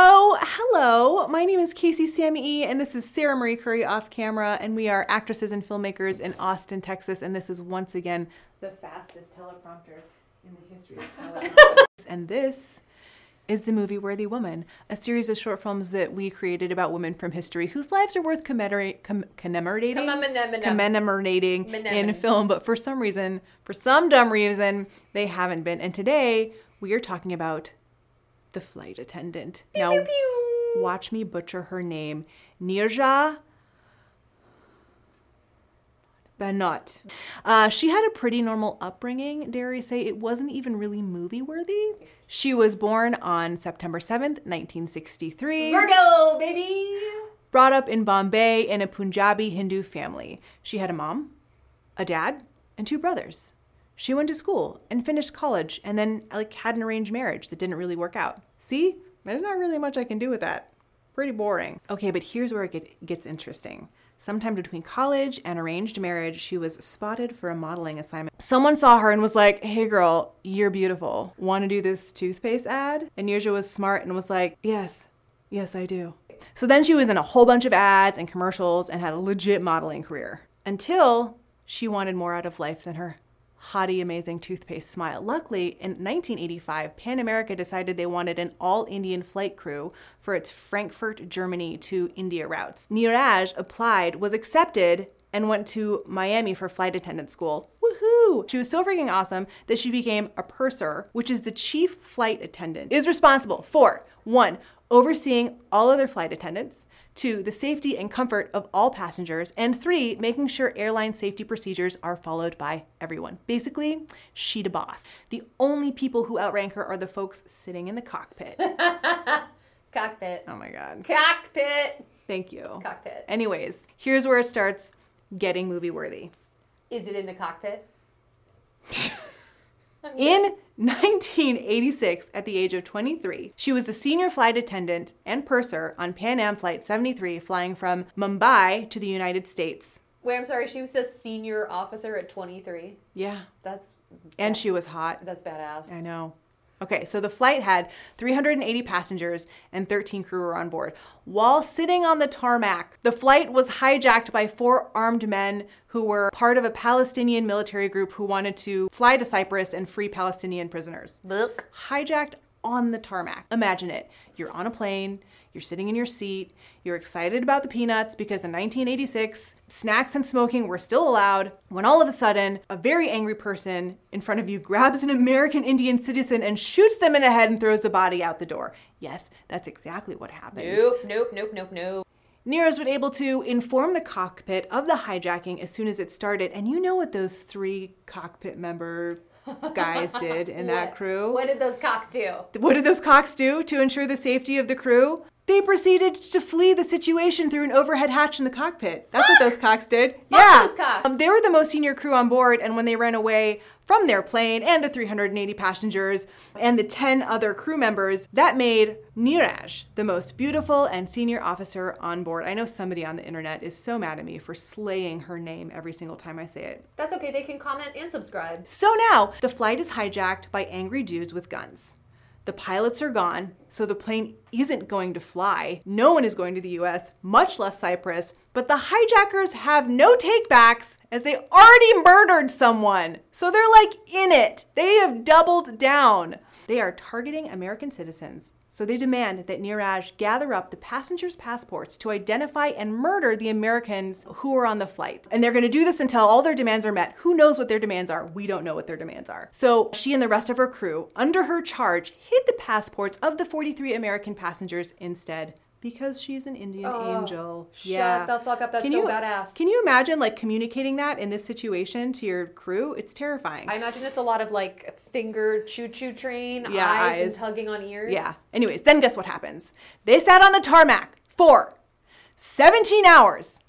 Oh, hello. My name is Casey Sammy E, and this is Sarah Marie Curry off camera, and we are actresses and filmmakers in Austin, Texas, and this is once again the fastest teleprompter in the history of teleprompters. and this is The Movie Worthy Woman, a series of short films that we created about women from history whose lives are worth commemorate, com- commemorating, Commemorating. commemorating in film, but for some reason, for some dumb reason, they haven't been. And today we are talking about the flight attendant. now, pew, pew. watch me butcher her name. Neerja Benot. Uh, she had a pretty normal upbringing, dare I say. It wasn't even really movie worthy. She was born on September 7th, 1963 Virgo, baby. brought up in Bombay in a Punjabi Hindu family. She had a mom, a dad, and two brothers. She went to school and finished college and then like had an arranged marriage that didn't really work out. See? There's not really much I can do with that. Pretty boring. Okay, but here's where it get, gets interesting. Sometime between college and arranged marriage, she was spotted for a modeling assignment. Someone saw her and was like, Hey girl, you're beautiful. Want to do this toothpaste ad? And Neerja was smart and was like, Yes, yes, I do. So then she was in a whole bunch of ads and commercials and had a legit modeling career until she wanted more out of life than her haughty, amazing toothpaste smile. Luckily, in 1985, Pan America decided they wanted an all Indian flight crew for its Frankfurt, Germany to India routes. Niraj applied, was accepted, and went to Miami for flight attendant school. Woohoo! She was so freaking awesome that she became a purser, which is the chief flight attendant, is responsible for one, overseeing all other flight attendants, two, the safety and comfort of all passengers, and three, making sure airline safety procedures are followed by everyone. Basically, she the boss. The only people who outrank her are the folks sitting in the cockpit. Cockpit. oh my god. Cockpit. Thank you. Cockpit. Anyways, here's where it starts getting movie worthy. Is it in the cockpit? In 1986, at the age of 23, she was a senior flight attendant and purser on Pan Am Flight 73 flying from Mumbai to the United States. Wait, I'm sorry. She was a senior officer at 23. Yeah. That's And she was hot. that's badass. I know. Okay, so the flight had 380 passengers and 13 crew were on board. While sitting on the tarmac, the flight was hijacked by four armed men who were part of a Palestinian military group who wanted to fly to Cyprus and free Palestinian prisoners. Look. hijacked on the tarmac. Imagine it. You're on a plane, you're sitting in your seat, you're excited about the peanuts because in 1986, snacks and smoking were still allowed, when all of a sudden, a very angry person in front of you grabs an American Indian citizen and shoots them in the head and throws the body out the door. Yes, that's exactly what happens. Nope. Nope. Nope. Nope. Nope. Nero's was able to inform the cockpit of the hijacking as soon as it started. And you know what those three cockpit member guys did in that crew? What did those cocks do? What did those cocks do to ensure the safety of the crew? They proceeded to flee the situation through an overhead hatch in the cockpit. That's what those cocks did. yeah. those cocks. Um, they were the most senior crew on board, and when they ran away from their plane and the 380 passengers and the 10 other crew members, that made Niraj the most beautiful and senior officer on board. I know somebody on the internet is so mad at me for slaying her name every single time I say it. That's okay. They can comment and subscribe. So now, the flight is hijacked by angry dudes with guns. The pilots are gone, so the plane isn't going to fly. No one is going to the US, much less Cyprus. But the hijackers have no takebacks as they already murdered someone. So they're like in it. They have doubled down. They are targeting American citizens. So they demand that Niraj gather up the passengers' passports to identify and murder the Americans who are on the flight. And they're going to do this until all their demands are met. Who knows what their demands are? We don't know what their demands are. So she and the rest of her crew, under her charge, hid the passports of the 43 American passengers instead. Because she's an Indian Oh, angel. shut yeah. the fuck up. That's Can so you, badass. Can you imagine like communicating that in this situation to your crew? It's terrifying. I imagine it's a lot of like finger choo choo train, Yeah, eyes, and eyes. tugging on ears. Yeah. Anyways, then guess what happens? They sat on the tarmac for 17 hours.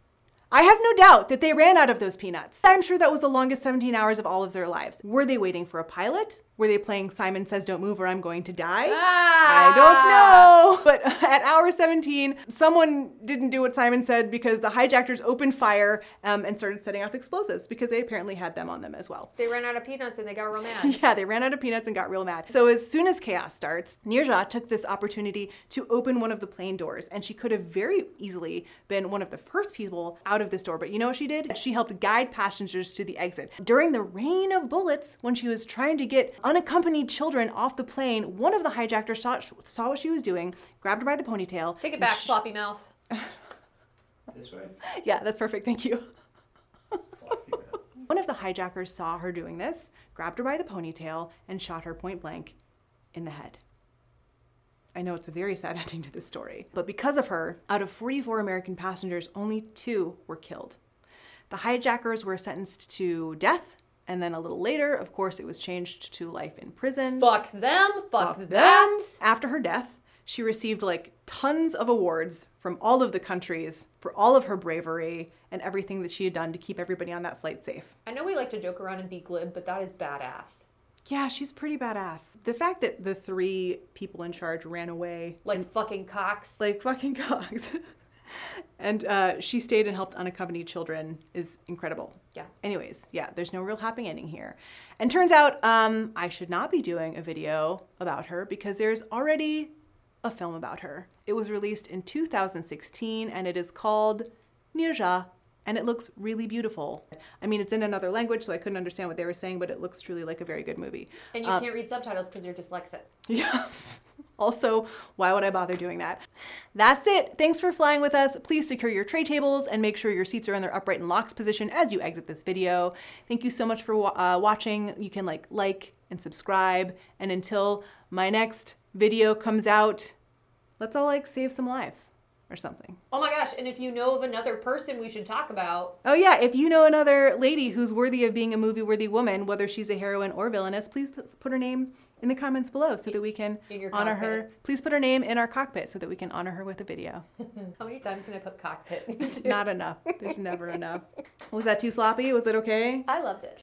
I have no doubt that they ran out of those peanuts. I'm sure that was the longest 17 hours of all of their lives. Were they waiting for a pilot? Were they playing Simon Says Don't Move or I'm Going to Die? Ah! I don't know. But at hour 17, someone didn't do what Simon said because the hijackers opened fire um, and started setting off explosives because they apparently had them on them as well. They ran out of peanuts and they got real mad. Yeah, they ran out of peanuts and got real mad. So as soon as chaos starts, Neerja took this opportunity to open one of the plane doors, and she could have very easily been one of the first people out of this door. But you know what she did? She helped guide passengers to the exit. During the rain of bullets, when she was trying to get unaccompanied children off the plane, one of the hijackers saw, saw what she was doing, grabbed her by the ponytail. Take it back, sh- floppy mouth. This way. Yeah, that's perfect. Thank you. One of the hijackers saw her doing this, grabbed her by the ponytail, and shot her point blank in the head. I know it's a very sad ending to this story, but because of her, out of 44 American passengers, only two were killed. The hijackers were sentenced to death, and then a little later, of course, it was changed to life in prison. Fuck them. Fuck, Fuck that. them. After her death, she received like tons of awards from all of the countries for all of her bravery and everything that she had done to keep everybody on that flight safe. I know we like to joke around and be glib, but that is badass. Yeah, she's pretty badass. The fact that the three people in charge ran away Like fucking cocks. like fucking cogs. And uh, she stayed and helped unaccompanied children is incredible. Yeah. Anyways, yeah, there's no real happy ending here. And turns out um, I should not be doing a video about her because there's already a film about her. It was released in 2016 and it is called Neerja and it looks really beautiful. I mean, it's in another language, so I couldn't understand what they were saying, but it looks truly like a very good movie. And you can't read subtitles because you're dyslexic. Yes. Also, why would I bother doing that? That's it. Thanks for flying with us. Please secure your tray tables and make sure your seats are in their upright and locked position as you exit this video. Thank you so much for uh, watching. You can like, like, and subscribe. And until my next video comes out, let's all like save some lives or something. Oh my gosh, and if you know of another person we should talk about, Oh yeah, if you know another lady who's worthy of being a movie-worthy woman, whether she's a heroine or villainess, please put her name in the comments below so that we can honor her. Please put her name in our cockpit so that we can honor her with a video. how many times can I put cockpit? Not enough. There's never enough. Was that too sloppy? Was it okay? I loved it.